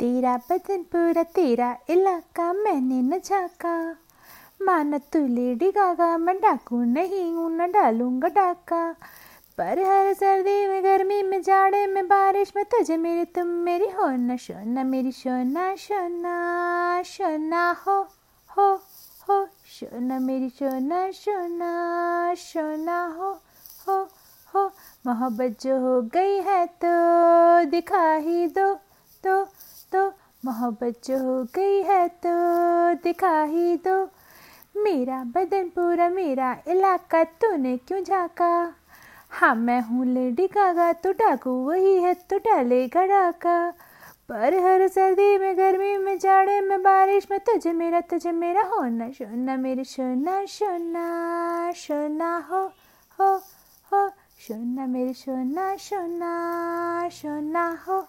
तेरा बदन पूरा तेरा इलाका मैंने न झाका माना तू लेडी गागा मैं डाकू नहीं हूँ न डालूँगा डाका पर हर सर्दी में गर्मी में जाड़े में बारिश में तुझे मेरी तुम मेरी हो न शोना मेरी शोना शोना शोना हो हो हो शोना मेरी शोना शोना शोना हो हो हो मोहब्बत जो हो गई है तो दिखा ही दो मोहब्बत जो हो गई है तो दिखा ही दो। मेरा बदन पूरा मेरा इलाका तूने क्यों झाका? हाँ मैं हूँ लेडी गागा तो डाकू वही है तो डालेगा डाका पर हर सर्दी में, गर्मी में, जाड़े में, बारिश में, तुझे मेरा तुझे मेरा होना शोना मेरी शोना शोना शोना हो हो हो शोना मेरी शोना हो हो हो।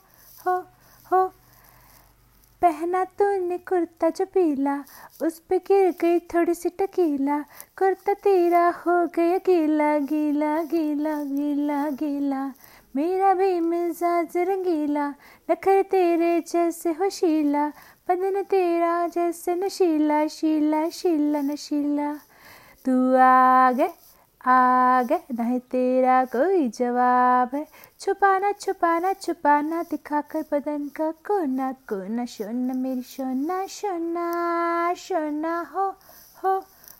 पहना तूने कुर्ता जो पीला, उस पे गिर गई थोड़ी सी टकीला। कुर्ता तेरा हो गया गीला गीला गीला गीला गीला। मेरा भी मिजाज रंगीला, नखर तेरे जैसे हो शीला। बदन तेरा जैसे नशीला, शीला शीला, नशीला। तू आ गए। आगे नहीं तेरा कोई जवाब है। छुपाना छुपाना छुपाना, दिखाकर बदन का कोना कोना शोना मेरी शोना शोना शोना हो हो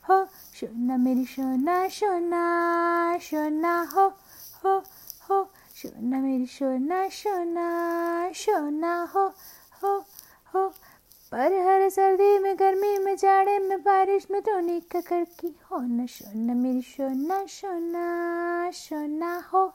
हो शोना मेरी शोना शोना शोना हो हो हो शोना मेरी शोना शोना शोना हो हो हो पर हर सर्दी में, गर्मी में, जाड़े में, बारिश में धोनी ककर की हो न शोना मेरी शोना शोना शोना हो हो।